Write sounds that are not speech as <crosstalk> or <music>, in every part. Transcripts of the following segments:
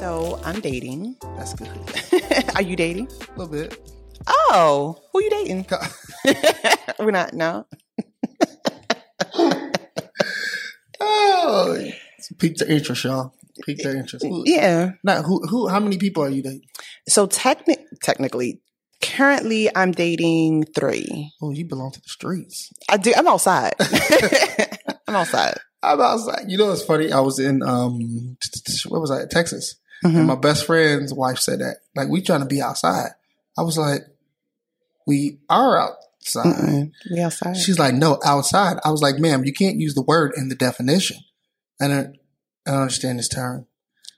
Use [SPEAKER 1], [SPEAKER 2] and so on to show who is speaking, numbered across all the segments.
[SPEAKER 1] So I'm dating.
[SPEAKER 2] That's good. <laughs>
[SPEAKER 1] Are you dating?
[SPEAKER 2] A little bit.
[SPEAKER 1] Oh, who you dating? <laughs> We're not. No.
[SPEAKER 2] oh, pique the interest, y'all. Pique their interest. Who,
[SPEAKER 1] Yeah.
[SPEAKER 2] Not who. Who? How many people are you dating?
[SPEAKER 1] So techni- technically, currently, I'm dating three.
[SPEAKER 2] Oh, you belong to the streets.
[SPEAKER 1] I do. I'm outside. <laughs> I'm outside.
[SPEAKER 2] I'm outside. You know, it's funny. I was in um, what was I? Texas.
[SPEAKER 1] Mhm.
[SPEAKER 2] And my best friend's wife said that. Like, we trying to be outside. I was like, we are outside.
[SPEAKER 1] Mm-mm. We outside.
[SPEAKER 2] She's like, no, outside. I was like, ma'am, you can't use the word in the definition. I don't, I don't understand this term.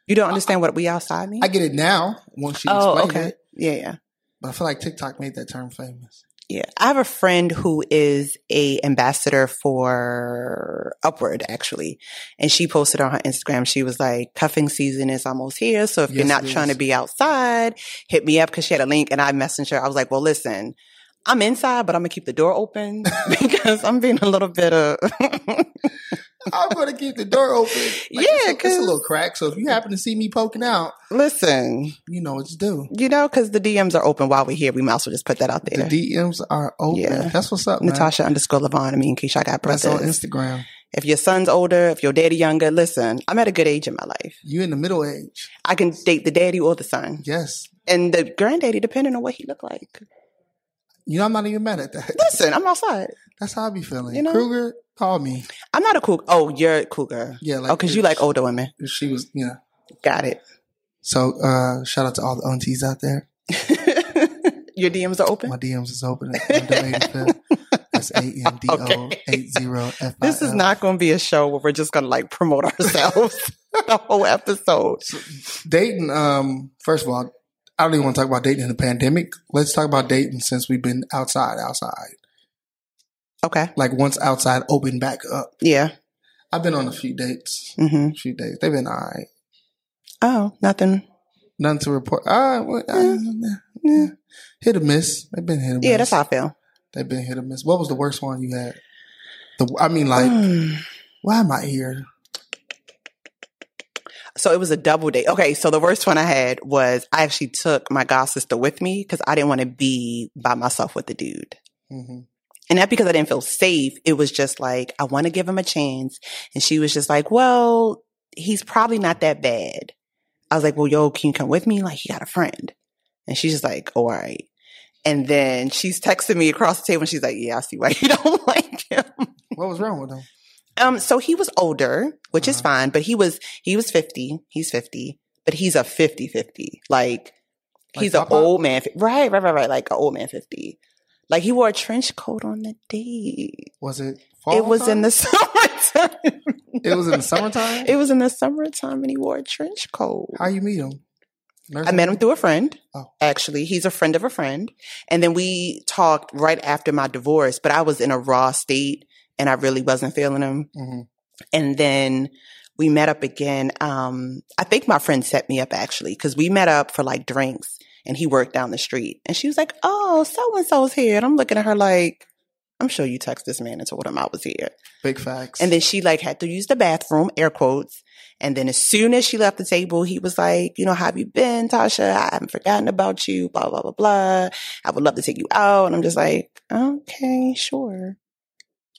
[SPEAKER 1] you don't understand what we outside mean?
[SPEAKER 2] I get it now once she
[SPEAKER 1] oh,
[SPEAKER 2] explained
[SPEAKER 1] okay.
[SPEAKER 2] it,
[SPEAKER 1] Yeah, yeah.
[SPEAKER 2] but I feel like TikTok made that term famous.
[SPEAKER 1] Yeah, I have a friend who is a ambassador for Upward actually, and she posted on her Instagram. She was like, "Cuffing season is almost here, so if you're not trying
[SPEAKER 2] is.
[SPEAKER 1] to be outside, hit me up." Because she had a link, and I messaged her. I was like, "Well, listen." I'm inside, but I'm gonna keep the door open <laughs> because I'm being a little bit of. <laughs>
[SPEAKER 2] I'm going to keep the door open.
[SPEAKER 1] Yeah,
[SPEAKER 2] it's a, it's a little crack. So if you happen to see me poking out,
[SPEAKER 1] listen,
[SPEAKER 2] you know what to do.
[SPEAKER 1] you know, because the DMs are open while we're here. We might as well just put that out there.
[SPEAKER 2] The DMs are open.
[SPEAKER 1] Yeah.
[SPEAKER 2] That's what's up, man.
[SPEAKER 1] Natasha underscore Lavone. I mean, in case I got
[SPEAKER 2] That's
[SPEAKER 1] brothers.
[SPEAKER 2] on Instagram.
[SPEAKER 1] If your son's older, if your daddy younger, listen, I'm at a good age in my life.
[SPEAKER 2] You in the middle age.
[SPEAKER 1] I can date the daddy or the son.
[SPEAKER 2] Yes.
[SPEAKER 1] And the granddaddy, depending on what he look like.
[SPEAKER 2] You know, I'm not even mad at that.
[SPEAKER 1] Listen, I'm outside.
[SPEAKER 2] That's how I be feeling.
[SPEAKER 1] You know?
[SPEAKER 2] Kruger, call me.
[SPEAKER 1] I'm not a cool. Oh, you're a cougar.
[SPEAKER 2] Yeah, like
[SPEAKER 1] oh, because you like older women.
[SPEAKER 2] she was, you know.
[SPEAKER 1] Got it.
[SPEAKER 2] So uh shout out to all the aunties out there. <laughs>
[SPEAKER 1] Your DMs are open.
[SPEAKER 2] My DMs is open at Ando 85. That's <laughs> A M D O eight zero F
[SPEAKER 1] This is not going to be a show where we're just going to like promote <laughs> ourselves the whole episode.
[SPEAKER 2] dating. Um, first of all, I don't even want to talk about dating in the pandemic. Let's talk about dating since we've been outside, outside.
[SPEAKER 1] Okay.
[SPEAKER 2] Like once outside opened back up.
[SPEAKER 1] Yeah.
[SPEAKER 2] I've been on a few dates.
[SPEAKER 1] Mm-hmm.
[SPEAKER 2] A few dates. They've been all right.
[SPEAKER 1] Oh, nothing.
[SPEAKER 2] Nothing to report. Ah, well, uh, yeah. Hit or miss. They've been hit or miss.
[SPEAKER 1] Yeah, that's how I feel.
[SPEAKER 2] They've been hit or miss. What was the worst one you had? The I mean, like,
[SPEAKER 1] Mm. <sighs>
[SPEAKER 2] why am I here?
[SPEAKER 1] So it was a double date. Okay, so the worst one I had was I actually took my god sister with me because I didn't want to be by myself with the dude.
[SPEAKER 2] hmm
[SPEAKER 1] And not because I didn't feel safe. It was just like, I want to give him a chance. And she was just like, well, he's probably not that bad. I was like, well, yo, can you come with me? Like, he got a friend. And she's just like, all right. And then she's texting me across the table and she's like, yeah, I see why <laughs> you don't like him.
[SPEAKER 2] What was wrong with him?
[SPEAKER 1] Um, so he was older, which is
[SPEAKER 2] Uh-huh.
[SPEAKER 1] fine, but he was, he was 50. He's 50, but he's a 50 50. Like,
[SPEAKER 2] Like
[SPEAKER 1] he's an old man. Right, right, right, right. Like an old man 50. Like he wore a trench coat on the date.
[SPEAKER 2] Was it? Fall
[SPEAKER 1] It was in the summertime.
[SPEAKER 2] It was in the summertime.
[SPEAKER 1] it was in the summertime and he wore a trench coat.
[SPEAKER 2] How you meet him?
[SPEAKER 1] I met him through a friend.
[SPEAKER 2] Oh.
[SPEAKER 1] Actually, he's a friend of a friend. And then we talked right after my divorce, but I was in a raw state and I really wasn't feeling him.
[SPEAKER 2] hmm
[SPEAKER 1] And then we met up again. Um, I think my friend set me up actually because we met up for like drinks and he worked down the street. And she was like, Oh, so and so's here. And I'm looking at her like, I'm sure you text this man and told him I was here.
[SPEAKER 2] Big facts.
[SPEAKER 1] And then she like had to use the bathroom, air quotes. And then as soon as she left the table, he was like, you know, how have you been, Tasha? I haven't forgotten about you, blah, blah, blah, blah. I would love to take you out. And I'm just like, okay, sure.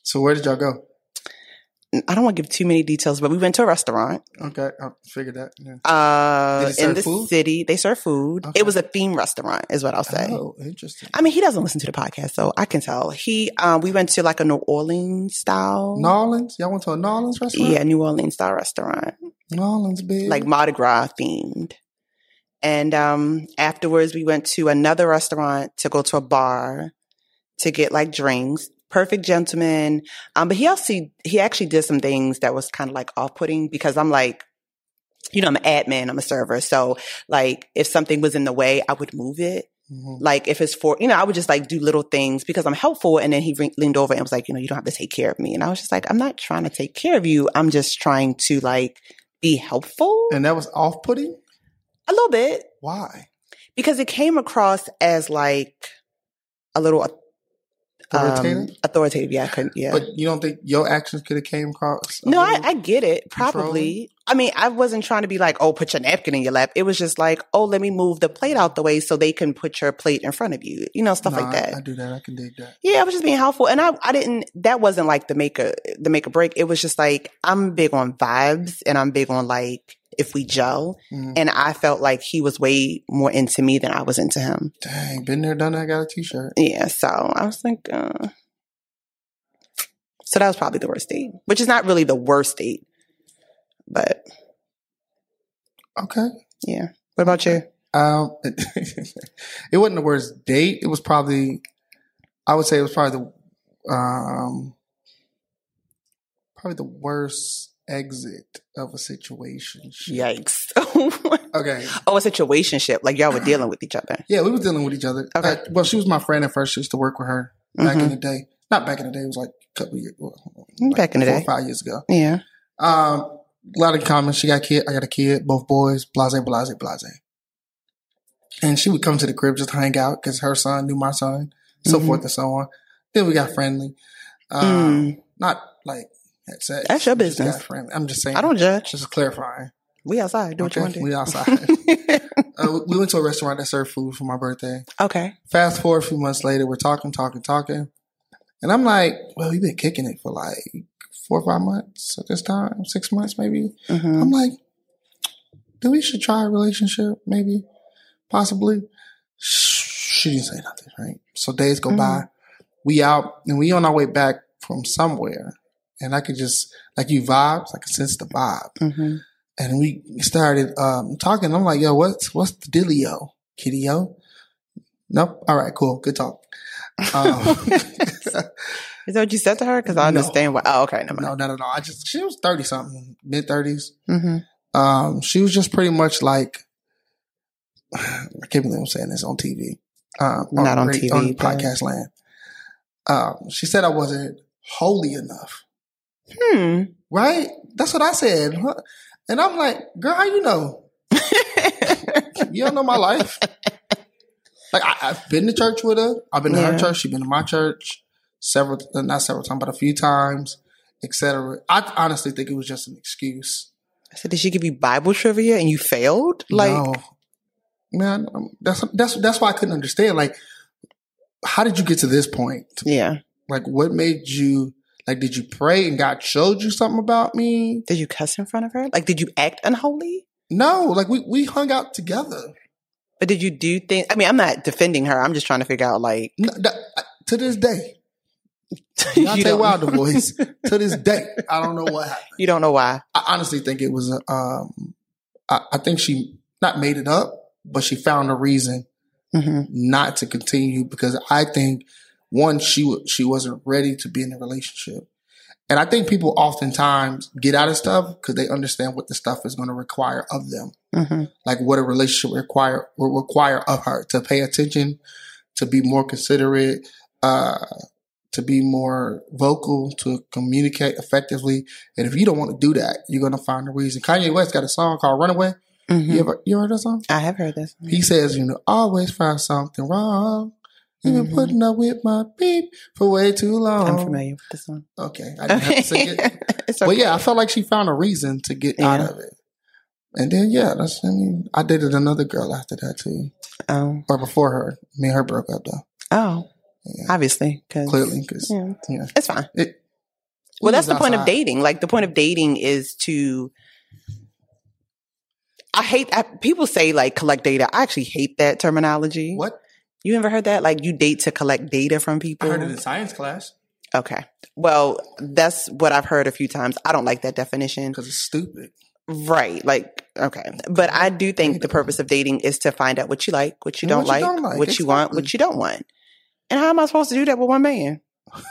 [SPEAKER 2] so where did y'all go?
[SPEAKER 1] I don't want to give too many details, but we went to a restaurant.
[SPEAKER 2] Okay, I figured that. Yeah.
[SPEAKER 1] Uh, in the
[SPEAKER 2] food?
[SPEAKER 1] city, they serve food.
[SPEAKER 2] Okay.
[SPEAKER 1] It was a theme restaurant, is what I'll say.
[SPEAKER 2] Oh, interesting.
[SPEAKER 1] I mean, he doesn't listen to the podcast, so I can tell. He, um, we went to like a New Orleans style.
[SPEAKER 2] New Orleans? Y'all went to a New Orleans restaurant?
[SPEAKER 1] Yeah, New Orleans style restaurant.
[SPEAKER 2] New Orleans, big.
[SPEAKER 1] like Mardi Gras themed. And um, afterwards, we went to another restaurant to go to a bar to get like drinks. Perfect gentleman. Um, but he also he actually did some things that was kind of like off putting because I'm like, you know, I'm an admin, I'm a server, so like if something was in the way, I would move it.
[SPEAKER 2] Mhm.
[SPEAKER 1] Like if it's for, you know, I would just like do little things because I'm helpful. And then he re- leaned over and was like, you know, you don't have to take care of me. And I was just like, I'm not trying to take care of you. I'm just trying to like be helpful
[SPEAKER 2] And that was off putting?
[SPEAKER 1] a little bit
[SPEAKER 2] Why?
[SPEAKER 1] because it came across as like a little um,
[SPEAKER 2] Authoritative?
[SPEAKER 1] authoritative. Yeah, I couldn't. Yeah.
[SPEAKER 2] But you don't think your actions could have came across?
[SPEAKER 1] no, I, I get it. Probably. I mean, I wasn't trying to be like, oh, put your napkin in your lap. It was just like, oh, let me move the plate out the way so they can put your plate in front of you. You know, stuff
[SPEAKER 2] Nah,
[SPEAKER 1] like that.
[SPEAKER 2] I, I do that. I can dig that.
[SPEAKER 1] yeah, I was just being helpful. And I, I didn't, that wasn't like the make a, the make a break. It was just like, I'm big on vibes and I'm big on like, if we gel.
[SPEAKER 2] Mhm.
[SPEAKER 1] And I felt like he was way more into me than I was into him.
[SPEAKER 2] Dang, been there, done that. Got a t-shirt.
[SPEAKER 1] Yeah. So I was like, uh, so that was probably the worst date, which is not really the worst date, but
[SPEAKER 2] Okay.
[SPEAKER 1] yeah. What about you?
[SPEAKER 2] Um, <laughs> it wasn't the worst date. It was probably, I would say, it was probably the, um, probably the worst exit of a situation.
[SPEAKER 1] Yikes. <laughs>
[SPEAKER 2] Okay.
[SPEAKER 1] oh, a situationship. Like y'all were dealing with each other.
[SPEAKER 2] Yeah, we were dealing with each other.
[SPEAKER 1] Okay.
[SPEAKER 2] Uh, well, she was my friend at first. I used to work with her back in
[SPEAKER 1] Mhm.
[SPEAKER 2] the day. Not back in the day. It was like a couple of years. Well,
[SPEAKER 1] Back in the
[SPEAKER 2] four
[SPEAKER 1] day.
[SPEAKER 2] or five years ago.
[SPEAKER 1] Yeah.
[SPEAKER 2] Um, a lot in common. She got a kid. I got a kid. Both boys. Blase, blase, blase. And she would come to the crib just to hang out because her son knew my son, so
[SPEAKER 1] Mhm.
[SPEAKER 2] forth and so on. Then we got friendly. Um, Not like had sex.
[SPEAKER 1] That's your business.
[SPEAKER 2] I'm just saying.
[SPEAKER 1] I don't judge.
[SPEAKER 2] Just clarifying.
[SPEAKER 1] We outside. Do what you
[SPEAKER 2] Okay,
[SPEAKER 1] want
[SPEAKER 2] we outside. <laughs> uh, we went to a restaurant that served food for my birthday.
[SPEAKER 1] okay.
[SPEAKER 2] Fast forward a few months later, we're talking, talking, talking. And I'm like, well, we've been kicking it for like four or five months at this time, six months maybe.
[SPEAKER 1] hmm
[SPEAKER 2] I'm like, do we should try a relationship? Maybe, possibly. She didn't say nothing, right? So days go by. We out and we on our way back from somewhere. And I could just, like you vibes, I could sense the vibe.
[SPEAKER 1] hmm
[SPEAKER 2] And we started um, talking. I'm like, yo, what's what's the dealio? Kitty yo? Nope. All right, cool. Good talk. Um, <laughs> <laughs>
[SPEAKER 1] Is that what you said to her? Because I
[SPEAKER 2] No.
[SPEAKER 1] understand what. Oh, okay.
[SPEAKER 2] No, no, at all. I just she was thirty something, mid thirties.
[SPEAKER 1] hmm
[SPEAKER 2] Um, she was just pretty much like <sighs> I can't believe I'm saying this on TV. Um,
[SPEAKER 1] Not on
[SPEAKER 2] radio-
[SPEAKER 1] TV,
[SPEAKER 2] on podcast land. Um, she said I wasn't holy enough.
[SPEAKER 1] Hmm.
[SPEAKER 2] Right? That's what I said. And I'm like, girl, how you know? <laughs> You don't know my life. Like I, I've been to church with her. I've been to
[SPEAKER 1] Yeah.
[SPEAKER 2] her church. She's been to my church several, uh, not several times, but a few times, etc. I honestly think it was just an excuse.
[SPEAKER 1] I said, did she give you Bible trivia and you failed? Like,
[SPEAKER 2] no, man, um, that's that's that's why I couldn't understand. Like, how did you get to this point?
[SPEAKER 1] yeah.
[SPEAKER 2] Like, what made you? Like, did you pray and God showed you something about me?
[SPEAKER 1] Did you cuss in front of her? Like, did you act unholy?
[SPEAKER 2] No, like we we hung out together.
[SPEAKER 1] But did you do things? I mean, I'm not defending her. I'm just trying to figure out, like,
[SPEAKER 2] No, that, to this day, <laughs> Deontay Wilder voice. <laughs> to this day, I don't know what happened.
[SPEAKER 1] you don't know why.
[SPEAKER 2] I honestly think it was a. Um, I, I think she not made it up, but she found a reason
[SPEAKER 1] hmm
[SPEAKER 2] not to continue because I think one she she wasn't ready to be in a relationship, and I think people oftentimes get out of stuff because they understand what the stuff is going to require of them,
[SPEAKER 1] hmm
[SPEAKER 2] like what a relationship require will require of her to pay attention, to be more considerate, uh, to be more vocal, to communicate effectively, and if you don't want to do that, you're going to find a reason. Kanye West got a song called "Runaway."
[SPEAKER 1] hmm
[SPEAKER 2] You ever you heard that song?
[SPEAKER 1] I have heard this.
[SPEAKER 2] He says, you know, always find something wrong. You've been
[SPEAKER 1] Mhm.
[SPEAKER 2] putting up with my beep for way too long.
[SPEAKER 1] I'm familiar with this one.
[SPEAKER 2] Okay, I didn't have to sing it. <laughs>
[SPEAKER 1] it's
[SPEAKER 2] But yeah, I felt like she found a reason to get out of it. And then yeah, that's I mean, I dated another girl after that too,
[SPEAKER 1] Oh,
[SPEAKER 2] or before her. Me and her broke up though.
[SPEAKER 1] oh,
[SPEAKER 2] Yeah.
[SPEAKER 1] obviously, because
[SPEAKER 2] Clearly, because
[SPEAKER 1] yeah,
[SPEAKER 2] yeah,
[SPEAKER 1] it's fine.
[SPEAKER 2] it.
[SPEAKER 1] Well, that's the point of dating. Like the point of dating is to. I hate I, people say like collect data. I actually hate that terminology.
[SPEAKER 2] What
[SPEAKER 1] You ever heard that? Like you date to collect data from
[SPEAKER 2] I
[SPEAKER 1] people.
[SPEAKER 2] heard it in science class
[SPEAKER 1] Okay. Well, that's what I've heard a few times. I don't like that definition.
[SPEAKER 2] because it's stupid.
[SPEAKER 1] Right. Like, okay. But I do think the purpose of dating is to find out what you like, what you don't
[SPEAKER 2] what you
[SPEAKER 1] like,
[SPEAKER 2] don't like,
[SPEAKER 1] what you want, what you don't want. And how am I supposed to do that with one man? <laughs>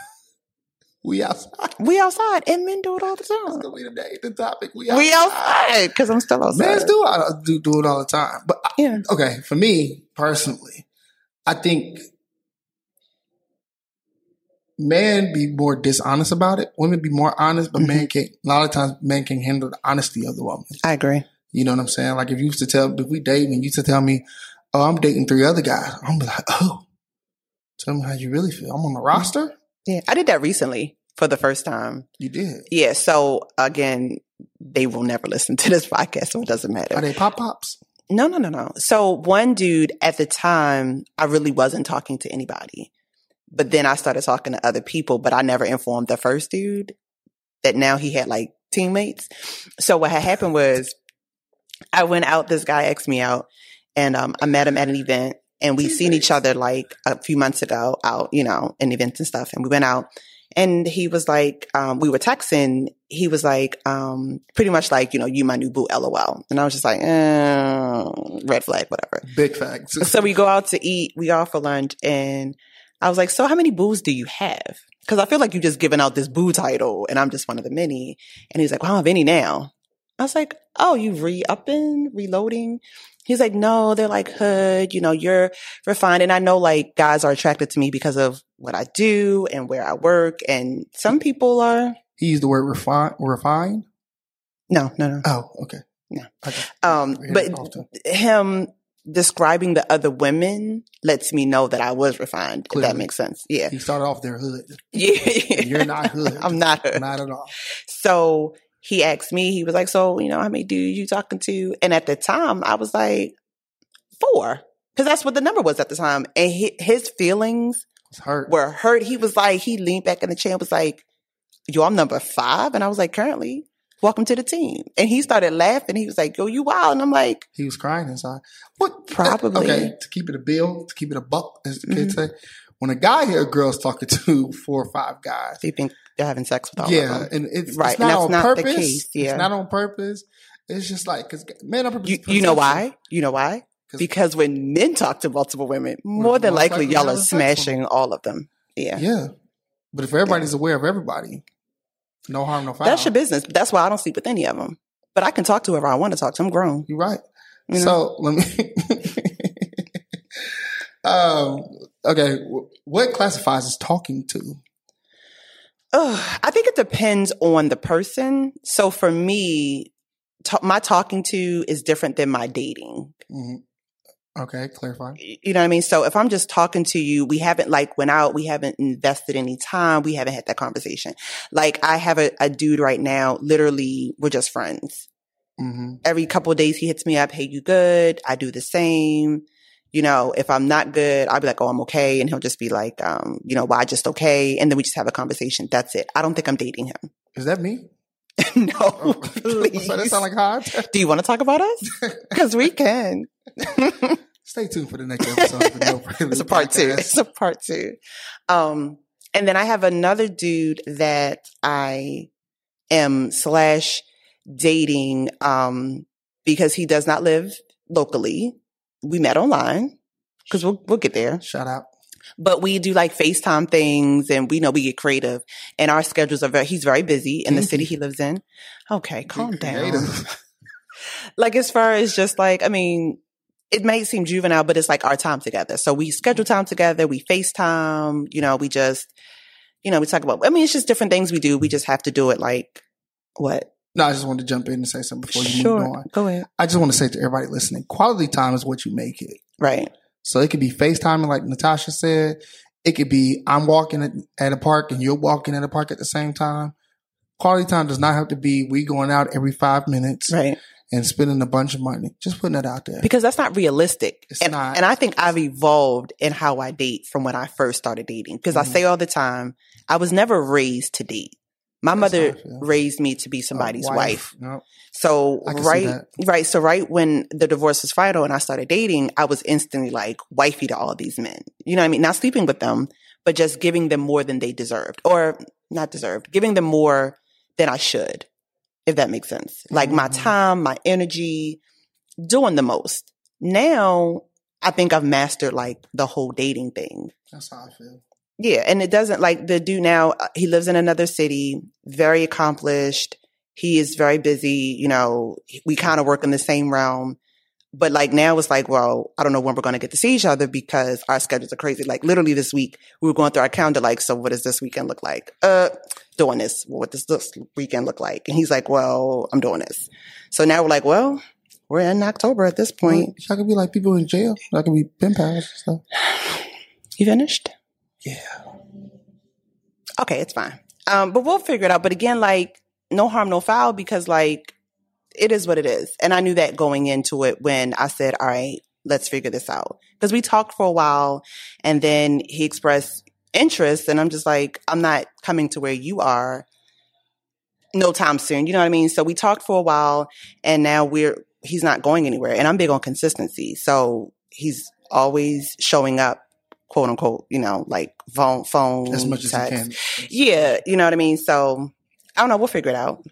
[SPEAKER 2] We outside.
[SPEAKER 1] We outside and men do it all the <laughs>
[SPEAKER 2] That's
[SPEAKER 1] time.
[SPEAKER 2] gonna be the day, the topic. We outside.
[SPEAKER 1] We outside because I'm still outside.
[SPEAKER 2] Men do, do do it all the time, but I-
[SPEAKER 1] Yeah.
[SPEAKER 2] okay, for me personally, I think men be more dishonest about it. Women be more honest, but men mm-hmm. can't. A lot of times, men can handle the honesty of the woman.
[SPEAKER 1] I agree.
[SPEAKER 2] You know what I'm saying? Like if you used to tell, if we date, and you used to tell me, "Oh, I'm dating three other guys," I'm like, "Oh, tell me how you really feel." I'm on the roster.
[SPEAKER 1] Yeah. I did that recently for the first time.
[SPEAKER 2] You did.
[SPEAKER 1] Yeah. So again, they will never listen to this <laughs> podcast, so it doesn't matter.
[SPEAKER 2] Are they pop pops?
[SPEAKER 1] No, no, no, no. So one dude at the time, I really wasn't talking to anybody. But then I started talking to other people, but I never informed the first dude that now he had like teammates. So what had happened was I went out, this guy asked me out and um, I met him at an event and we seen each other like a few months ago out, you know, in events and stuff. And we went out and he was like, um, we were texting. He was like, um, pretty much like, you know, you my new boo, lol. And I was just like, eh, red flag, whatever.
[SPEAKER 2] Big facts.
[SPEAKER 1] So we go out to eat, we out for lunch and I was like, so how many boos do you have? Cause I feel like you just giving out this boo title and I'm just one of the many. And he's like, well, I don't have any now. I was like, oh, you re-upping, reloading? He's like, no, they're like hood, you know, you're refined. And I know like guys are attracted to me because of what I do and where I work. And some people are.
[SPEAKER 2] He used the word refine, refine?
[SPEAKER 1] No, no, no.
[SPEAKER 2] Oh, okay.
[SPEAKER 1] No.
[SPEAKER 2] Okay.
[SPEAKER 1] Um, but
[SPEAKER 2] often.
[SPEAKER 1] him describing the other women lets me know that I was refined, if that makes sense. Yeah.
[SPEAKER 2] He started off their hood. <laughs>
[SPEAKER 1] Yeah.
[SPEAKER 2] You're not hood.
[SPEAKER 1] I'm not hood.
[SPEAKER 2] Not at all.
[SPEAKER 1] So he asked me, he was like, So, you know, how many dudes you talking to? And at the time, I was like, Four. Because that's what the number was at the time. And hi- his feelings
[SPEAKER 2] It's hurt.
[SPEAKER 1] were hurt. He was like, he leaned back in the chair and was like, Yo, I'm number five. And I was like, Currently, welcome to the team. And he started laughing. He was like, Yo, you wild. And I'm like,
[SPEAKER 2] He was crying inside. What?
[SPEAKER 1] Probably.
[SPEAKER 2] Okay, to keep it a bill, to keep it a buck, as the
[SPEAKER 1] Mm-hmm.
[SPEAKER 2] kids say. When a guy hear a girl's talking to <laughs> four or five guys,
[SPEAKER 1] you think they're having sex with all
[SPEAKER 2] yeah,
[SPEAKER 1] of them?
[SPEAKER 2] Yeah, and it's,
[SPEAKER 1] Right,
[SPEAKER 2] it's
[SPEAKER 1] and
[SPEAKER 2] not
[SPEAKER 1] that's
[SPEAKER 2] on
[SPEAKER 1] not the
[SPEAKER 2] purpose.
[SPEAKER 1] case, yeah.
[SPEAKER 2] It's not on purpose. It's just like because men on purpose.
[SPEAKER 1] You, you know why? You know why?
[SPEAKER 2] 'Cause-
[SPEAKER 1] when men talk to multiple women, more than likely
[SPEAKER 2] likely
[SPEAKER 1] y'all are smashing all of them. Yeah.
[SPEAKER 2] Yeah, but if everybody's aware of everybody, no harm, no foul.
[SPEAKER 1] That's your business. That's why I don't sleep with any of them. But I can talk to whoever I want to talk to. I'm grown.
[SPEAKER 2] You're right.
[SPEAKER 1] You know?
[SPEAKER 2] So let me. <laughs> um. Okay. What classifies as talking to?
[SPEAKER 1] Ugh, I think it depends on the person. So for me, ta- my talking to is different than my dating.
[SPEAKER 2] Mhm. Okay, clarify.
[SPEAKER 1] You know what I mean? So if I'm just talking to you, we haven't like went out, we haven't invested any time, we haven't had that conversation. Like I have a, a dude right now, literally, we're just friends.
[SPEAKER 2] hmm
[SPEAKER 1] Every couple of days he hits me up, hey, you good? I do the same. You know, if I'm not good, I'll be like, oh, I'm okay. And he'll just be like, um, you know, why just okay? And then we just have a conversation. That's it. I don't think I'm dating him.
[SPEAKER 2] Is that me? <laughs>
[SPEAKER 1] no,
[SPEAKER 2] Oh,
[SPEAKER 1] please. <laughs>
[SPEAKER 2] so that sound like hard.
[SPEAKER 1] do you want to talk about us? <laughs> Because we can.
[SPEAKER 2] Stay tuned for the next episode. No <laughs>
[SPEAKER 1] it's a part two. It's a part two. Um, and then I have another dude that I am slash dating um, because he does not live locally. We met online because we'll we'll get there.
[SPEAKER 2] Shout out.
[SPEAKER 1] But we do like FaceTime things and we know we get creative and our schedules are very he's very busy in the city he lives in. Okay, calm down. <laughs> like as far as just like, I mean, it may seem juvenile, but it's like our time together. So we schedule time together, we FaceTime, you know, we just, you know, we talk about, I mean, it's just different things we do. We just have to do it like, what?
[SPEAKER 2] No, I just wanted to jump in and say something before you move on.
[SPEAKER 1] Go ahead.
[SPEAKER 2] I just want to say to everybody listening, quality time is what you make it.
[SPEAKER 1] Right.
[SPEAKER 2] So it could be FaceTiming, like Natasha said. It could be I'm walking at, at a park and you're walking at a park at the same time. Quality time does not have to be we going out every five minutes
[SPEAKER 1] Right.
[SPEAKER 2] And spending a bunch of money. Just putting that out there.
[SPEAKER 1] Because that's not realistic.
[SPEAKER 2] It's
[SPEAKER 1] and,
[SPEAKER 2] not.
[SPEAKER 1] and I think I've evolved in how I date from when I first started dating. Because I
[SPEAKER 2] Mhm.
[SPEAKER 1] say all the time, I was never raised to date. My
[SPEAKER 2] That's
[SPEAKER 1] mother
[SPEAKER 2] I
[SPEAKER 1] raised me to be somebody's
[SPEAKER 2] A
[SPEAKER 1] wife.
[SPEAKER 2] No.
[SPEAKER 1] So
[SPEAKER 2] I can see
[SPEAKER 1] right, right. So right when the divorce was final and I started dating, I was instantly like wifey to all these men. You know what I mean? Not sleeping with them, but just giving them more than they deserved, or not deserved, giving them more than I should, if that makes sense. Like my
[SPEAKER 2] Mhm.
[SPEAKER 1] time, my energy, doing the most. Now I think I've mastered like the whole dating thing.
[SPEAKER 2] That's how I feel.
[SPEAKER 1] Yeah, and it doesn't like the dude now. uh, He lives in another city, very accomplished. He is very busy. You know, we kind of work in the same realm, but like now it's like, well, I don't know when we're going to get to see each other because our schedules are crazy. Like literally this week, we were going through our calendar. Like, so what does this weekend look like? Uh, doing this. What does this weekend look like? And he's like, well, I'm doing this. So now we're like, well, we're in October at this point.
[SPEAKER 2] Y'all could be like people in jail. Y'all could be pen pals and stuff. <sighs>
[SPEAKER 1] You finished?
[SPEAKER 2] Yeah.
[SPEAKER 1] Okay, it's fine. Um, but we'll figure it out. But again, like no harm, no foul because like it is what it is. And I knew that going into it when I said, all right, let's figure this out. Because we talked for a while and then he expressed interest and I'm just like, I'm not coming to where you are no time soon. You know what I mean? So we talked for a while and now we're he's not going anywhere. And I'm big on consistency. So he's always showing up, quote unquote, you know, like phone phone
[SPEAKER 2] as much
[SPEAKER 1] text.
[SPEAKER 2] as can.
[SPEAKER 1] Yeah, you know what I mean? So I don't know, we'll figure it out.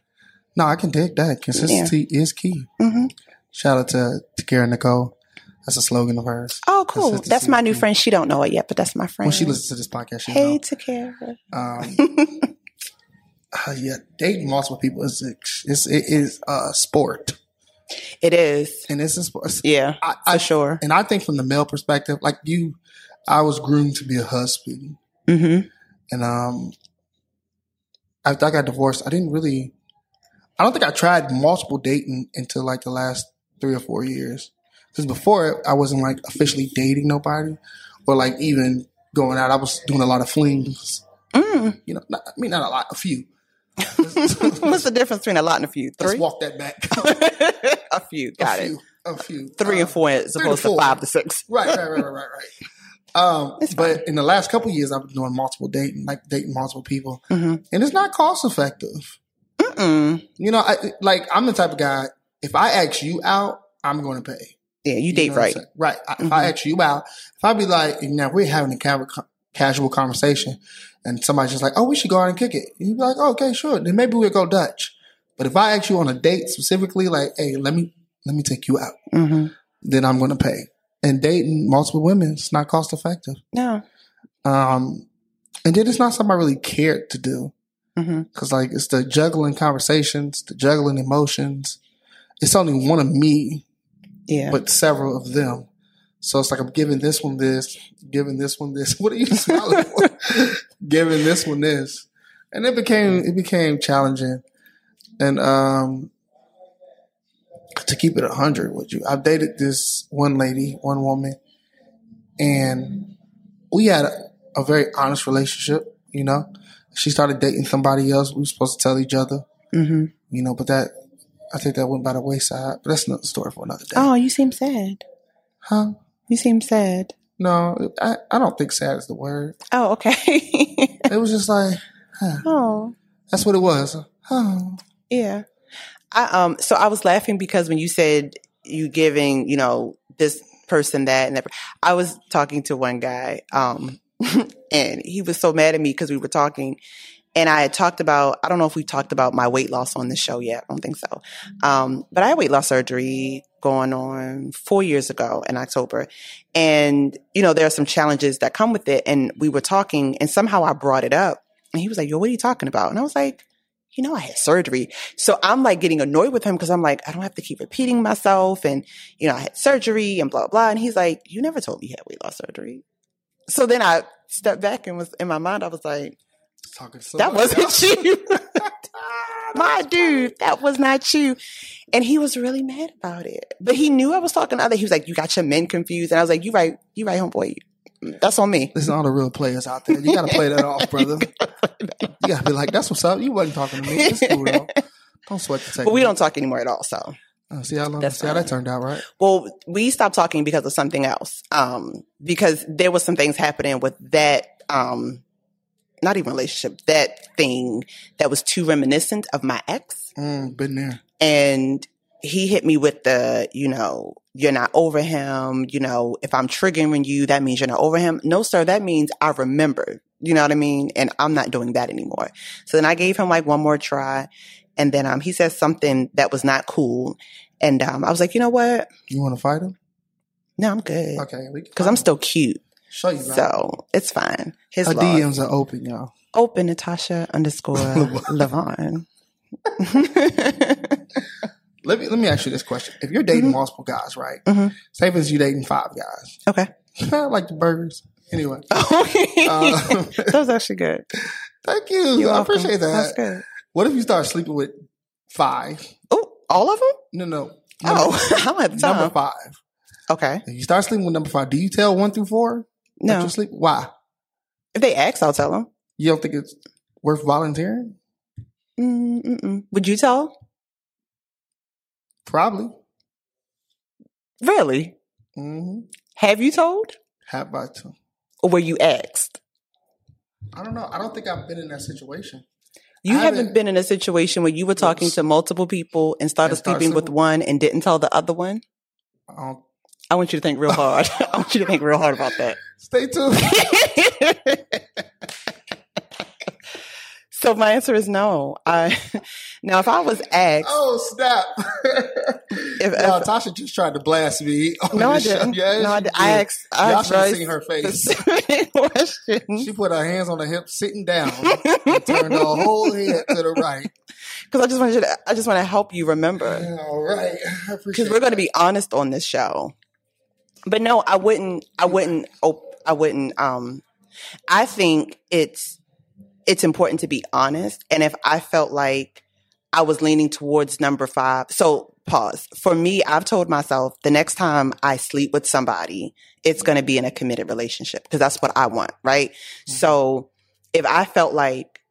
[SPEAKER 2] No, I can dig that. Consistency is key.
[SPEAKER 1] hmm
[SPEAKER 2] Shout out to to Karen Nicole. That's a slogan of hers.
[SPEAKER 1] Oh, cool. That's my new friend. She don't know it yet, but that's my friend.
[SPEAKER 2] When she listens to this podcast, she
[SPEAKER 1] Hey,
[SPEAKER 2] to
[SPEAKER 1] Takara.
[SPEAKER 2] Um, <laughs> uh, yeah, dating multiple people is it's, it is a sport,
[SPEAKER 1] It is.
[SPEAKER 2] and it's a sport.
[SPEAKER 1] Yeah,
[SPEAKER 2] I,
[SPEAKER 1] for sure.
[SPEAKER 2] and I think from the male perspective, like you, I was groomed to be a husband,
[SPEAKER 1] hmm
[SPEAKER 2] and um, after I got divorced, I didn't really. I don't think I tried multiple dating until like the last three or four years. Because before I wasn't like officially dating nobody, or like even going out. I was doing a lot of flings.
[SPEAKER 1] Mm.
[SPEAKER 2] You know, not, I mean not a lot, a few. <laughs>
[SPEAKER 1] What's the difference between a lot and a few?
[SPEAKER 2] Let's
[SPEAKER 1] Three?
[SPEAKER 2] walk that back. <laughs>
[SPEAKER 1] a few. Got
[SPEAKER 2] a
[SPEAKER 1] it.
[SPEAKER 2] few, a few.
[SPEAKER 1] Three
[SPEAKER 2] Uh,
[SPEAKER 1] and four as
[SPEAKER 2] three to
[SPEAKER 1] opposed to five to six.
[SPEAKER 2] Right, right, right, right, right, right. Um, <laughs> but in the last couple of years, I've been doing multiple dating, like dating multiple people,
[SPEAKER 1] hmm
[SPEAKER 2] and it's not cost effective.
[SPEAKER 1] Mm-mm.
[SPEAKER 2] You know, I, like I'm the type of guy. If I ask you out, I'm going to pay.
[SPEAKER 1] Yeah, you
[SPEAKER 2] You
[SPEAKER 1] date
[SPEAKER 2] know
[SPEAKER 1] right.
[SPEAKER 2] Right. I- If. I ask you out, if I be like, you now we're having a ca- casual conversation, and somebody's just like, "Oh, we should go out and kick it," you be like, oh, "Okay, sure." Then maybe we'll go Dutch. But if I ask you on a date specifically, like, "Hey, let me let me take you out,"
[SPEAKER 1] hmm
[SPEAKER 2] then I'm going to pay. And dating multiple women is not cost effective.
[SPEAKER 1] No.
[SPEAKER 2] Um, and then it's not something I really cared to do because like it's the juggling conversations, the juggling emotions. It's only one of me,
[SPEAKER 1] Yeah.
[SPEAKER 2] but several of them. So it's like I'm giving this one this, giving this one this. <laughs> What are you smiling for? <laughs> giving this one this, and it became it became challenging. And um, to keep it a hundred with you, I've dated this one lady, one woman, and we had a, a very honest relationship. You know, she started dating somebody else. We were supposed to tell each other.
[SPEAKER 1] hmm
[SPEAKER 2] You know, but that I think that went by the wayside. But that's another story for another day.
[SPEAKER 1] Oh, you seem sad.
[SPEAKER 2] Huh?
[SPEAKER 1] You seem sad.
[SPEAKER 2] No, I, I don't think sad is the word.
[SPEAKER 1] Oh, okay. <laughs>
[SPEAKER 2] It was just like, huh,
[SPEAKER 1] oh,
[SPEAKER 2] that's what it was. Oh,
[SPEAKER 1] yeah. I um. So I was laughing because when you said you giving, you know, this person that and that, I was talking to one guy, um, <laughs> and he was so mad at me because we were talking, and I had talked about. I don't know if we talked about my weight loss on the show yet. I don't think so. Um, but I had weight loss surgery going on four years ago in October. And, you know, there are some challenges that come with it. And we were talking and somehow I brought it up and he was like, yo, what are you talking about? And I was like, you know, I had surgery. So I'm like getting annoyed with him because I'm like, I don't have to keep repeating myself. And, you know, I had surgery and blah, blah. And he's like, you never told me you had weight loss surgery. So then I stepped back and was in my mind, I was like,
[SPEAKER 2] talking so
[SPEAKER 1] that wasn't <laughs> you. My dude, that was not you. And he was really mad about it. But he knew I was talking to other. He was like, You got your men confused. And I was like, You right, you right, homeboy. That's on me.
[SPEAKER 2] Listen, all the real players out there. You got to play that off, <laughs> brother. You got to be like, that's what's up. You wasn't talking to me. It's cool, though. Don't sweat the technique.
[SPEAKER 1] But we don't talk anymore at all. So
[SPEAKER 2] Oh, see how long?
[SPEAKER 1] That's
[SPEAKER 2] see how that turned out, right?
[SPEAKER 1] well, we stopped talking because of something else. Um, because there was some things happening with that um not even relationship, that thing that was too reminiscent of my ex.
[SPEAKER 2] Mm, been there.
[SPEAKER 1] and he hit me with the, you know, you're not over him. You know, if I'm triggering you, that means you're not over him. No, sir, that means I remember. You know what I mean? And I'm not doing that anymore. So then I gave him like one more try. And then um, he said something that was not cool. And um, I was like, you know what?
[SPEAKER 2] You want to fight him?
[SPEAKER 1] No, I'm good.
[SPEAKER 2] Okay,
[SPEAKER 1] Because I'm still cute.
[SPEAKER 2] show you. Right?
[SPEAKER 1] So it's fine. His
[SPEAKER 2] Her. DMs are open, y'all.
[SPEAKER 1] Open Natasha underscore <laughs> Lavone. <laughs> <laughs>
[SPEAKER 2] Let me let me ask you this question: If you're dating multiple guys, right?
[SPEAKER 1] Mhm.
[SPEAKER 2] Say for you dating five guys.
[SPEAKER 1] okay.
[SPEAKER 2] I like the burgers. Anyway,
[SPEAKER 1] Okay.
[SPEAKER 2] Uh,
[SPEAKER 1] that was actually good.
[SPEAKER 2] thank you.
[SPEAKER 1] You're
[SPEAKER 2] I
[SPEAKER 1] welcome.
[SPEAKER 2] appreciate that.
[SPEAKER 1] That's good.
[SPEAKER 2] What if you start sleeping with five?
[SPEAKER 1] Oh, all of them?
[SPEAKER 2] No, no.
[SPEAKER 1] Oh, <laughs> I don't have the
[SPEAKER 2] number
[SPEAKER 1] time.
[SPEAKER 2] five.
[SPEAKER 1] Okay.
[SPEAKER 2] If you start sleeping with number five, do you tell one through four
[SPEAKER 1] No.
[SPEAKER 2] you sleep? Why?
[SPEAKER 1] If they ask, I'll tell them.
[SPEAKER 2] You don't think it's worth volunteering?
[SPEAKER 1] Mm-mm. Would you tell?
[SPEAKER 2] Probably.
[SPEAKER 1] Really?
[SPEAKER 2] hmm
[SPEAKER 1] Have you told?
[SPEAKER 2] Have I told?
[SPEAKER 1] Or were you asked?
[SPEAKER 2] I don't know. I don't think I've been in that situation.
[SPEAKER 1] You
[SPEAKER 2] I
[SPEAKER 1] haven't
[SPEAKER 2] haven't-
[SPEAKER 1] been in a situation where you were talking to multiple people and started
[SPEAKER 2] And start
[SPEAKER 1] sleeping with one and didn't tell the other one?
[SPEAKER 2] Don't,
[SPEAKER 1] I want you to think real hard. <laughs> I want you to think real hard about that. <laughs>
[SPEAKER 2] stay tuned. <laughs>
[SPEAKER 1] so my answer is no. I <laughs> now if I was asked,
[SPEAKER 2] oh snap! <laughs>
[SPEAKER 1] If-
[SPEAKER 2] no,
[SPEAKER 1] if-
[SPEAKER 2] Tasha just tried to blast me.
[SPEAKER 1] no, I didn't.
[SPEAKER 2] Yeah,
[SPEAKER 1] no, I,
[SPEAKER 2] she
[SPEAKER 1] did. I asked. I
[SPEAKER 2] Y'all should have seen her face. <laughs> She put her hands on the hip, sitting down, and turned her whole head to the right.
[SPEAKER 1] because I just wanted you to. I just want to help you remember.
[SPEAKER 2] All right,
[SPEAKER 1] because we're going to be honest on this show. But no, I wouldn't. I wouldn't. I wouldn't. Um, I think it's it's important to be honest. And if I felt like I was leaning towards number five, so pause. For me, I've told myself the next time I sleep with somebody, it's going to be in a committed relationship because that's what I want, right? So if I felt like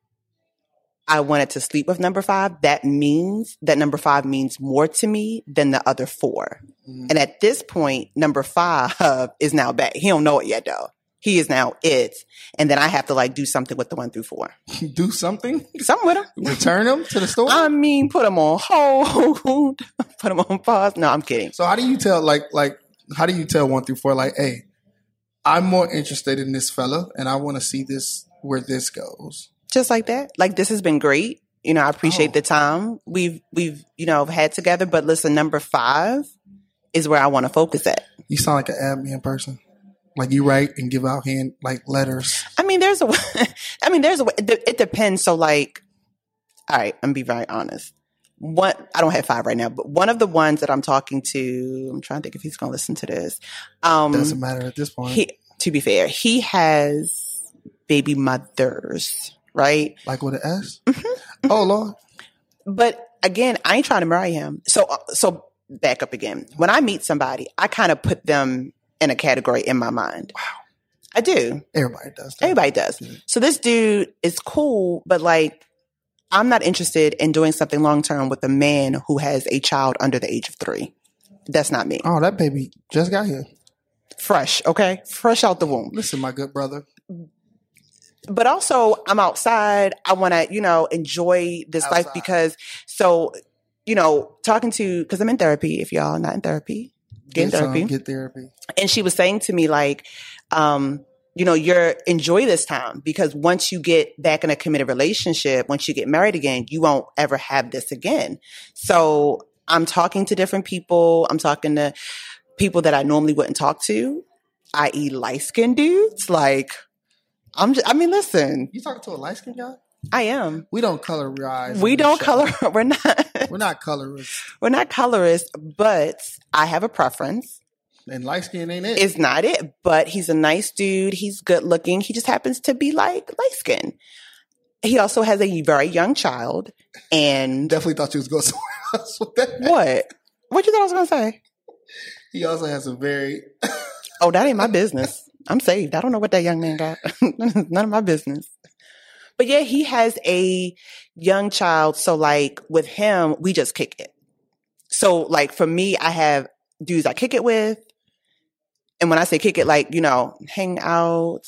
[SPEAKER 1] I wanted to sleep with number five, that means that number five means more to me than the other four.
[SPEAKER 2] Mhm.
[SPEAKER 1] And at this point, number five <laughs> is now back. He don't know it yet though. He is now it. And then I have to like do something with the one through four. <laughs>
[SPEAKER 2] do something.
[SPEAKER 1] Something with him.
[SPEAKER 2] Return them to the store.
[SPEAKER 1] I mean, put him on hold, <laughs> put him on pause. No, I'm kidding.
[SPEAKER 2] so how do you tell? Like, like how do you tell one through four? Like, hey, I'm more interested in this fella, and I want to see this where this goes.
[SPEAKER 1] Just like that. Like this has been great. You know, I appreciate
[SPEAKER 2] Oh.
[SPEAKER 1] the time we've we've you know had together. But listen, number five is where I want to focus at.
[SPEAKER 2] You sound like an admin person. Like you write and give out hand like letters.
[SPEAKER 1] I mean, there's a, <laughs> I mean, there's a, it, it depends. So like, all right, I'm gonna be very honest. One, I don't have five right now, but one of the ones that I'm talking to, I'm trying to think if he's gonna listen to this. Um,
[SPEAKER 2] Doesn't matter at this point.
[SPEAKER 1] he, to be fair, he has baby mothers, right?
[SPEAKER 2] like with an S.
[SPEAKER 1] Mm-hmm. <laughs>
[SPEAKER 2] Oh Lord.
[SPEAKER 1] But again, I ain't trying to marry him. So, uh, so back up again. When I meet somebody, I kind of put them in a category in my mind. Wow. I do.
[SPEAKER 2] Everybody does. That.
[SPEAKER 1] Everybody does.
[SPEAKER 2] Yeah.
[SPEAKER 1] So this dude is cool, but like, I'm not interested in doing something long term with a man who has a child under the age of three. That's not me.
[SPEAKER 2] Oh, that baby just got here.
[SPEAKER 1] Fresh, okay? Fresh out the womb.
[SPEAKER 2] Listen, my good brother.
[SPEAKER 1] But also, I'm outside. I want to, you know, enjoy this life because, so, you know, talking to, because I'm in therapy, if y'all not in therapy, get
[SPEAKER 2] some,
[SPEAKER 1] therapy.
[SPEAKER 2] Get therapy.
[SPEAKER 1] and she was saying to me like um you know you're enjoy this time because once you get back in a committed relationship once you get married again you won't ever have this again so i'm talking to different people i'm talking to people that i normally wouldn't talk to i.e light-skinned dudes like i'm just, i mean listen
[SPEAKER 2] You talking to a light skinned guy?
[SPEAKER 1] I am
[SPEAKER 2] We don't colorize.
[SPEAKER 1] we don't color <laughs> we're not
[SPEAKER 2] We're not colorists.
[SPEAKER 1] we're not colorist but i have a preference
[SPEAKER 2] And light skin ain't it. it?
[SPEAKER 1] is not it, but he's a nice dude. He's good looking. He just happens to be like light skin. He also has a very young child. And
[SPEAKER 2] Definitely thought you was going <laughs> somewhere else with that.
[SPEAKER 1] what? What you thought I was going to say?
[SPEAKER 2] He also has a very
[SPEAKER 1] Oh, that ain't my business. I'm saved. I don't know what that young man got. <laughs> None of my business. But yeah, he has a young child. So like with him, we just kick it. So like for me, I have dudes I kick it with. And when I say kick it, like, you know, hang out,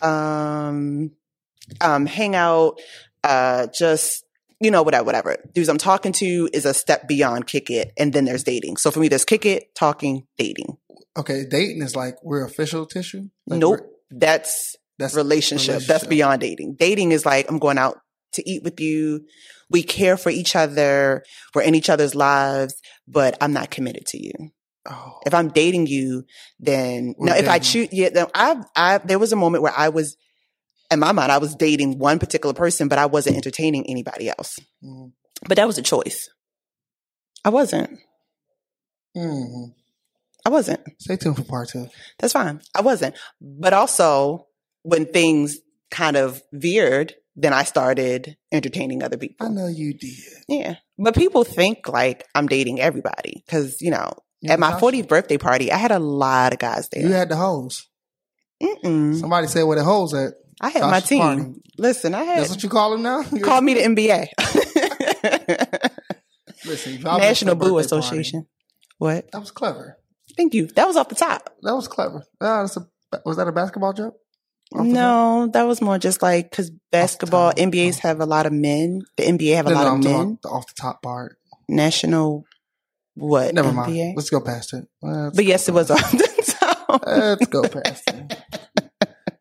[SPEAKER 1] um, um, hang out, uh, just, you know, whatever, whatever. Dudes I'm talking to is a step beyond kick it. And then there's dating. So for me, there's kick it, talking, dating.
[SPEAKER 2] okay. Dating is like we're official tissue. Like
[SPEAKER 1] nope.
[SPEAKER 2] we're-
[SPEAKER 1] That's
[SPEAKER 2] That's
[SPEAKER 1] relationship. That's beyond dating. Dating is like, I'm going out to eat with you. We care for each other. We're in each other's lives, but I'm not committed to you.
[SPEAKER 2] Oh,
[SPEAKER 1] If I'm dating you, then
[SPEAKER 2] We're
[SPEAKER 1] now if I choose, yeah, then I, I, there was a moment where I was, in my mind, I was dating one particular person, but I wasn't entertaining anybody else.
[SPEAKER 2] mm
[SPEAKER 1] But that was a choice. I wasn't.
[SPEAKER 2] hmm
[SPEAKER 1] I wasn't.
[SPEAKER 2] Stay tuned for part two.
[SPEAKER 1] That's fine. I wasn't. But also, when things kind of veered, then I started entertaining other people.
[SPEAKER 2] I know you did.
[SPEAKER 1] Yeah. But people think like I'm dating everybody because, you know,
[SPEAKER 2] You
[SPEAKER 1] at my
[SPEAKER 2] Tasha.
[SPEAKER 1] 40th birthday party, I had a lot of guys there.
[SPEAKER 2] You had the hoes.
[SPEAKER 1] Mm-mm.
[SPEAKER 2] Somebody said where the hoes at.
[SPEAKER 1] I had my team.
[SPEAKER 2] party.
[SPEAKER 1] Listen, I had
[SPEAKER 2] That's what you call them now. <laughs>
[SPEAKER 1] call me the NBA. <laughs>
[SPEAKER 2] Listen,
[SPEAKER 1] National Boo
[SPEAKER 2] birthday party.
[SPEAKER 1] Association. What?
[SPEAKER 2] That was clever.
[SPEAKER 1] Thank you. That was off the top.
[SPEAKER 2] That was clever. Uh, that's a, was that a basketball joke? Off the top?
[SPEAKER 1] No, that was more just like because basketball. NBAs have a lot of men. The NBA have a
[SPEAKER 2] No,
[SPEAKER 1] lot
[SPEAKER 2] no,
[SPEAKER 1] of men.
[SPEAKER 2] the off the top part.
[SPEAKER 1] National what?
[SPEAKER 2] Never
[SPEAKER 1] NBA?
[SPEAKER 2] mind. Let's go past it. Let's
[SPEAKER 1] But yes, it was off the top.
[SPEAKER 2] Let's go past it.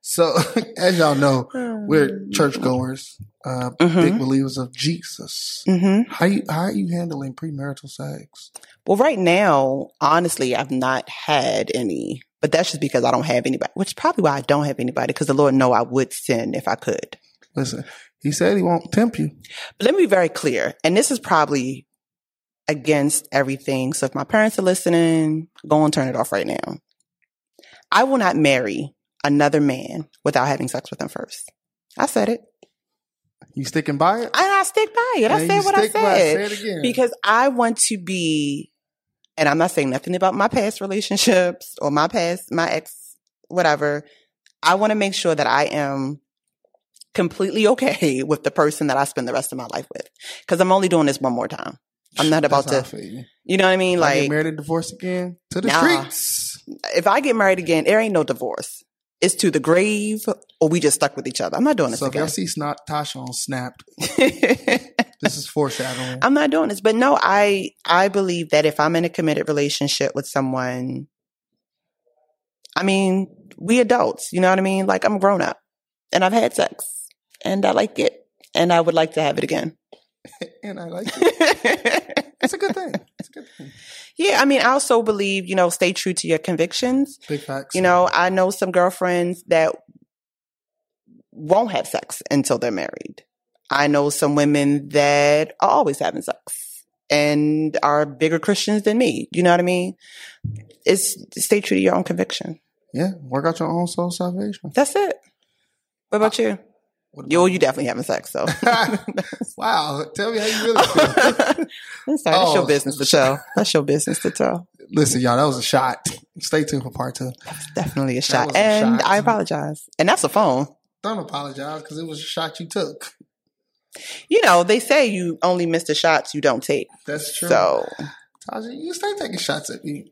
[SPEAKER 2] So, <laughs> as y'all know, we're churchgoers, uh,
[SPEAKER 1] Mhm.
[SPEAKER 2] big believers of Jesus.
[SPEAKER 1] hmm
[SPEAKER 2] How you how are you handling premarital sex?
[SPEAKER 1] Well, right now, honestly, I've not had any, but that's just because I don't have anybody, which is probably why I don't have anybody because the Lord know I would sin if I could.
[SPEAKER 2] Listen, he said he won't tempt you.
[SPEAKER 1] But let me be very clear, and this is probably against everything. So if my parents are listening, go and turn it off right now. I will not marry another man without having sex with him first. I said it.
[SPEAKER 2] You sticking by it?
[SPEAKER 1] And I stick by it. I
[SPEAKER 2] And
[SPEAKER 1] said
[SPEAKER 2] you
[SPEAKER 1] what I
[SPEAKER 2] by it.
[SPEAKER 1] said.
[SPEAKER 2] Say it again.
[SPEAKER 1] because I want to be, and I'm not saying nothing about my past relationships or my past, my ex, whatever. I want to make sure that I am completely <laughs> okay with the person that I spend the rest of my life with. Cause I'm only doing this one more time. I'm not about
[SPEAKER 2] That's I
[SPEAKER 1] to,
[SPEAKER 2] you.
[SPEAKER 1] you know what I mean?
[SPEAKER 2] Like, get
[SPEAKER 1] Like,
[SPEAKER 2] married and divorced again to the
[SPEAKER 1] Nah.
[SPEAKER 2] streets.
[SPEAKER 1] if I get married again, there ain't no divorce. It's to the grave or we just stuck with each other. I'm not doing this
[SPEAKER 2] So if y'all
[SPEAKER 1] again.
[SPEAKER 2] see Snot Tasha on Snapped, <laughs> this is foreshadowing.
[SPEAKER 1] I'm not doing this. But no, I I believe that if I'm in a committed relationship with someone, I mean, we adults, you know what I mean? Like I'm grown up and I've had sex and I like it and I would like to have it again. <laughs>
[SPEAKER 2] and I like it. It's a good thing. It's a good thing. <laughs>
[SPEAKER 1] yeah, I mean, I also believe, you know, stay true to your convictions.
[SPEAKER 2] Big facts.
[SPEAKER 1] You know, I know some girlfriends that won't have sex until they're married. I know some women that are always having sex and are bigger Christians than me. You know what I mean? It's stay true to your own conviction.
[SPEAKER 2] yeah, work out your own soul salvation.
[SPEAKER 1] That's it. What about you?
[SPEAKER 2] What
[SPEAKER 1] Yo,
[SPEAKER 2] about-
[SPEAKER 1] you definitely having sex, so. <laughs>
[SPEAKER 2] wow, tell me how you really feel. <laughs>
[SPEAKER 1] That's, that's
[SPEAKER 2] Oh.
[SPEAKER 1] your business to tell. That's your business to tell.
[SPEAKER 2] Listen, y'all, that was a shot. Stay tuned for part two.
[SPEAKER 1] Definitely a shot.
[SPEAKER 2] was a
[SPEAKER 1] and
[SPEAKER 2] shot.
[SPEAKER 1] I apologize. And that's a phone.
[SPEAKER 2] Don't apologize because it was a shot you took.
[SPEAKER 1] You know, they say you only miss the shots you don't take.
[SPEAKER 2] That's true.
[SPEAKER 1] So
[SPEAKER 2] Tasha, you start taking shots at me.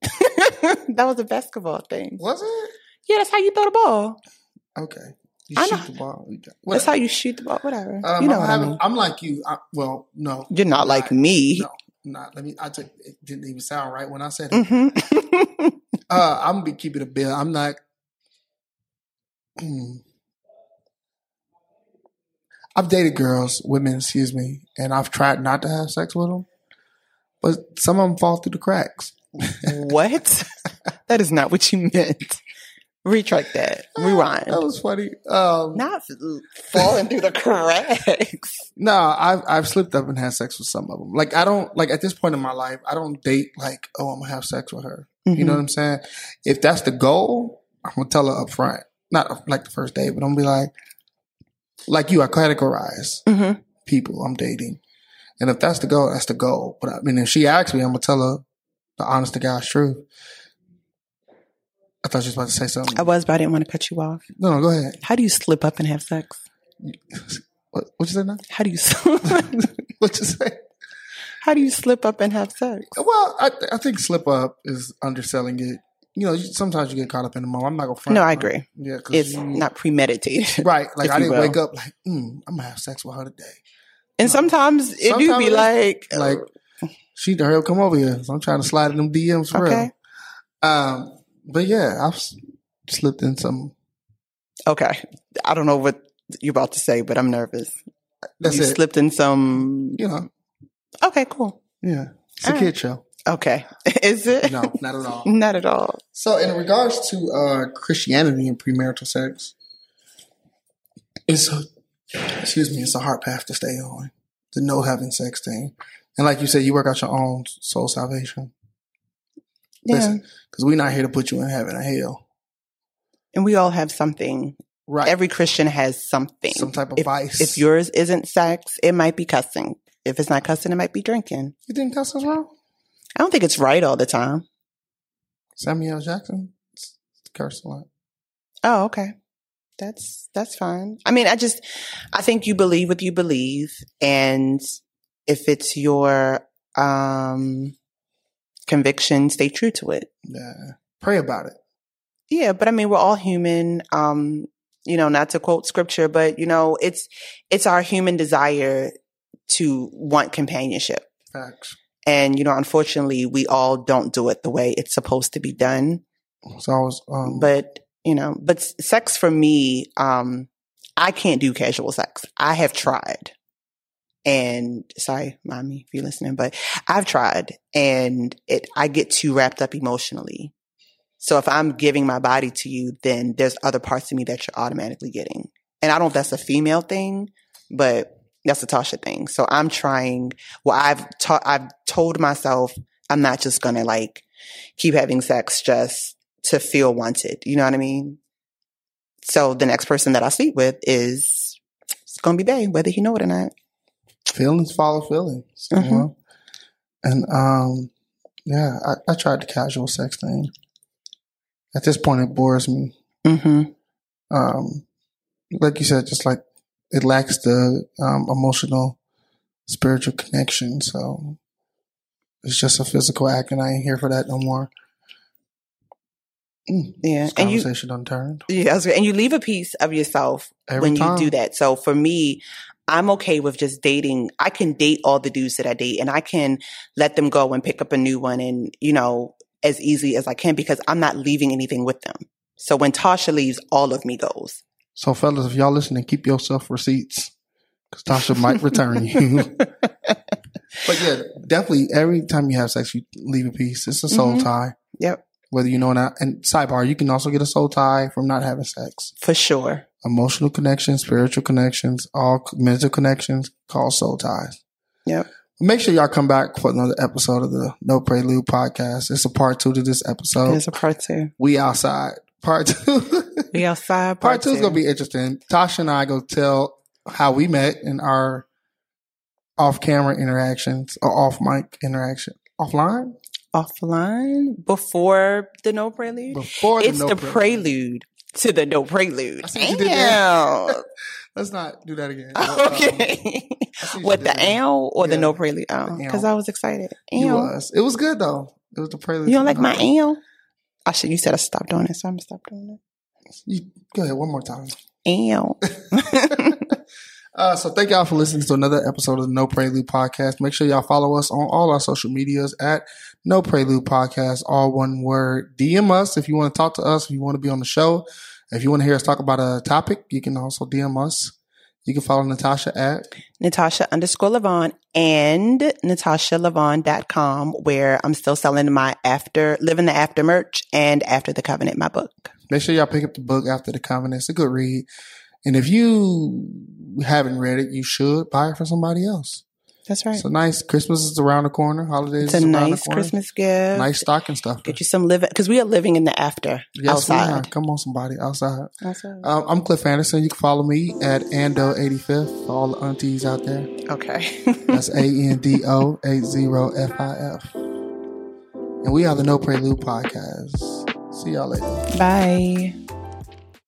[SPEAKER 2] <laughs>
[SPEAKER 1] that was a basketball thing.
[SPEAKER 2] Was it?
[SPEAKER 1] Yeah, that's how you throw the ball.
[SPEAKER 2] Okay. You
[SPEAKER 1] I
[SPEAKER 2] shoot
[SPEAKER 1] know.
[SPEAKER 2] the ball. Got-
[SPEAKER 1] That's how you shoot the ball. Whatever.
[SPEAKER 2] Um,
[SPEAKER 1] you know
[SPEAKER 2] I'm,
[SPEAKER 1] what I mean.
[SPEAKER 2] I'm like you. I, well, no.
[SPEAKER 1] You're not like me.
[SPEAKER 2] No, not. Let me. I took. It didn't even sound right when I said it.
[SPEAKER 1] hmm <laughs>
[SPEAKER 2] Uh, I'm gonna be keeping a bill. I'm not. <clears throat> I've dated girls, women, excuse me, and I've tried not to have sex with them, but some of them fall through the cracks. <laughs>
[SPEAKER 1] what? that is not what you meant. Retract that. Rewind.
[SPEAKER 2] That was funny. Um,
[SPEAKER 1] Not falling through the cracks.
[SPEAKER 2] no, I've I've slipped up and had sex with some of them. Like I don't like at this point in my life, I don't date like oh I'm gonna have sex with her. You know what I'm saying? If that's the goal, I'm gonna tell her up front. Not like the first day, but I'm gonna be like, like you, I categorize
[SPEAKER 1] hmm
[SPEAKER 2] people I'm dating. And if that's the goal, that's the goal. But I mean, if she asks me, I'm gonna tell her the honest to God's truth. I thought she was about to say something.
[SPEAKER 1] I was, but I didn't want to cut you off.
[SPEAKER 2] No, no, go ahead.
[SPEAKER 1] How do you slip up and have sex?
[SPEAKER 2] What, what you say now?
[SPEAKER 1] How do you <laughs>
[SPEAKER 2] what you say?
[SPEAKER 1] how do you slip up and have sex?
[SPEAKER 2] Well, I, I think slip up is underselling it. You know, sometimes you get caught up in the moment. I'm not gonna front.
[SPEAKER 1] No, I agree.
[SPEAKER 2] Yeah, 'cause
[SPEAKER 1] It's
[SPEAKER 2] you-
[SPEAKER 1] not premeditated. <laughs>
[SPEAKER 2] right. Like I didn't
[SPEAKER 1] will.
[SPEAKER 2] wake up like, mm, I'm gonna have sex with her today.
[SPEAKER 1] And sometimes it do be like,
[SPEAKER 2] Like she the hell come over here. So I'm trying to slide in them DMs for
[SPEAKER 1] okay,
[SPEAKER 2] real. Um, but yeah, I've s- slipped in some.
[SPEAKER 1] okay. I don't know what you're about to say, but I'm nervous.
[SPEAKER 2] That's
[SPEAKER 1] you
[SPEAKER 2] it.
[SPEAKER 1] slipped in some.
[SPEAKER 2] You know,
[SPEAKER 1] Okay, cool.
[SPEAKER 2] yeah, it's a
[SPEAKER 1] All
[SPEAKER 2] kid show.
[SPEAKER 1] Okay, <laughs> is it?
[SPEAKER 2] No, not at all.
[SPEAKER 1] not at all.
[SPEAKER 2] So, in regards to uh, Christianity and premarital sex, it's a, excuse me, it's a hard path to stay on. The no having sex thing, and like you said, you work out your own soul salvation.
[SPEAKER 1] Yeah,
[SPEAKER 2] because we're not here to put you in heaven or hell,
[SPEAKER 1] and we all have something.
[SPEAKER 2] right?
[SPEAKER 1] Every Christian has something.
[SPEAKER 2] some type of
[SPEAKER 1] if,
[SPEAKER 2] vice.
[SPEAKER 1] if yours isn't sex, it might be cussing. If it's not cussing, it might be drinking.
[SPEAKER 2] you think cuss is wrong?
[SPEAKER 1] I don't think it's right all the time.
[SPEAKER 2] Samuel Jackson cursed a lot.
[SPEAKER 1] Oh, okay. That's that's fine. I mean, I just I think you believe what you believe, and if it's your um conviction, stay true to it.
[SPEAKER 2] Yeah. Pray about it.
[SPEAKER 1] Yeah, but I mean, we're all human. Um, you know, not to quote scripture, but you know, it's it's our human desire to want companionship.
[SPEAKER 2] Facts.
[SPEAKER 1] And you know, unfortunately, we all don't do it the way it's supposed to be done.
[SPEAKER 2] So I was, um,
[SPEAKER 1] But you know, but sex for me, um, I can't do casual sex. I have tried, and sorry, mommy, if you're listening, but I've tried, and it I get too wrapped up emotionally. So if I'm giving my body to you, then there's other parts of me that you're automatically getting, and I don't know if that's a female thing, but that's a Tasha thing. So I'm trying. Well, I've taught. I've told myself I'm not just gonna like keep having sex just to feel wanted. You know what I mean? So the next person that I sleep with is it's gonna be Bay, whether he know it or not.
[SPEAKER 2] feelings follow feelings. You
[SPEAKER 1] Mhm.
[SPEAKER 2] know? And um, yeah, I, I tried the casual sex thing. At this point, it bores me.
[SPEAKER 1] Mm-hmm.
[SPEAKER 2] Um, like you said, just like it lacks the um, emotional, spiritual connection. So it's just a physical act, and I ain't here for that no more. Mm,
[SPEAKER 1] Yeah,
[SPEAKER 2] this
[SPEAKER 1] and you
[SPEAKER 2] conversation unturned
[SPEAKER 1] yeah, and you leave a piece of yourself
[SPEAKER 2] every
[SPEAKER 1] when
[SPEAKER 2] time.
[SPEAKER 1] you do that. So for me, I'm okay with just dating. I can date all the dudes that I date, and I can let them go and pick up a new one, and you know, as easy as I can because I'm not leaving anything with them. So when Tasha leaves, all of me goes.
[SPEAKER 2] So, fellas, if y'all listening, keep yourself receipts because Tasha might return you. <laughs> but yeah, definitely every time you have sex, you leave a piece. It's a soul
[SPEAKER 1] Mhm.
[SPEAKER 2] tie,
[SPEAKER 1] Yep,
[SPEAKER 2] whether you know or not. And sidebar, you can also get a soul tie from not having sex.
[SPEAKER 1] for sure.
[SPEAKER 2] Emotional connections, spiritual connections, all mental connections called soul ties.
[SPEAKER 1] Yep.
[SPEAKER 2] Make sure y'all come back for another episode of the No Prelude podcast. It's a part two to this episode.
[SPEAKER 1] It's a part two.
[SPEAKER 2] We outside. Part <laughs> two. <laughs>
[SPEAKER 1] We outside.
[SPEAKER 2] Part two is gonna be interesting. Tasha and I go tell how we met in our off camera interactions or off mic interaction. Offline?
[SPEAKER 1] offline before the no prelude.
[SPEAKER 2] Before
[SPEAKER 1] it's
[SPEAKER 2] no
[SPEAKER 1] the
[SPEAKER 2] prelude.
[SPEAKER 1] prelude to the no prelude.
[SPEAKER 2] I see what you did there.
[SPEAKER 1] Damn. <laughs>
[SPEAKER 2] Let's not do that again. <laughs> Um,
[SPEAKER 1] okay.
[SPEAKER 2] See
[SPEAKER 1] what the
[SPEAKER 2] did there.
[SPEAKER 1] owl or the no prelude? Oh, because. I was excited.
[SPEAKER 2] It
[SPEAKER 1] Owl.
[SPEAKER 2] was. It was good though. It was the prelude.
[SPEAKER 1] You don't like my owl? I should. You said I stopped doing it, so I'm gonna stop doing
[SPEAKER 2] You, go ahead one more time.
[SPEAKER 1] it. <laughs> <laughs>
[SPEAKER 2] Uh, so thank y'all for listening to another episode of the No Prelude Podcast. Make sure y'all follow us on all our social medias at No Prelude Podcast, all one word. DM us if you want to talk to us, if you want to be on the show. If you want to hear us talk about a topic, you can also DM us. You can follow Natasha at
[SPEAKER 1] Natasha underscore Lavone and NatashaLavone.com where I'm still selling my after living the after merch and after the covenant, my book.
[SPEAKER 2] Make sure y'all pick up the book after the covenant. It's a good read. And if you haven't read it, you should buy it for somebody else.
[SPEAKER 1] That's right.
[SPEAKER 2] So nice Christmas is around the corner. Holidays
[SPEAKER 1] It's a
[SPEAKER 2] is around
[SPEAKER 1] nice
[SPEAKER 2] the corner.
[SPEAKER 1] Christmas gift.
[SPEAKER 2] Nice stocking stuff.
[SPEAKER 1] Get you some living because we are living in the after
[SPEAKER 2] Yes, we are. Come on, somebody outside.
[SPEAKER 1] Outside.
[SPEAKER 2] Um, I'm Cliff Anderson. You can follow me at Ando85 for all the aunties out there.
[SPEAKER 1] Okay. <laughs>
[SPEAKER 2] That's A N D O 80FIF. And we are the No Prelude Podcast. See y'all later.
[SPEAKER 1] Bye.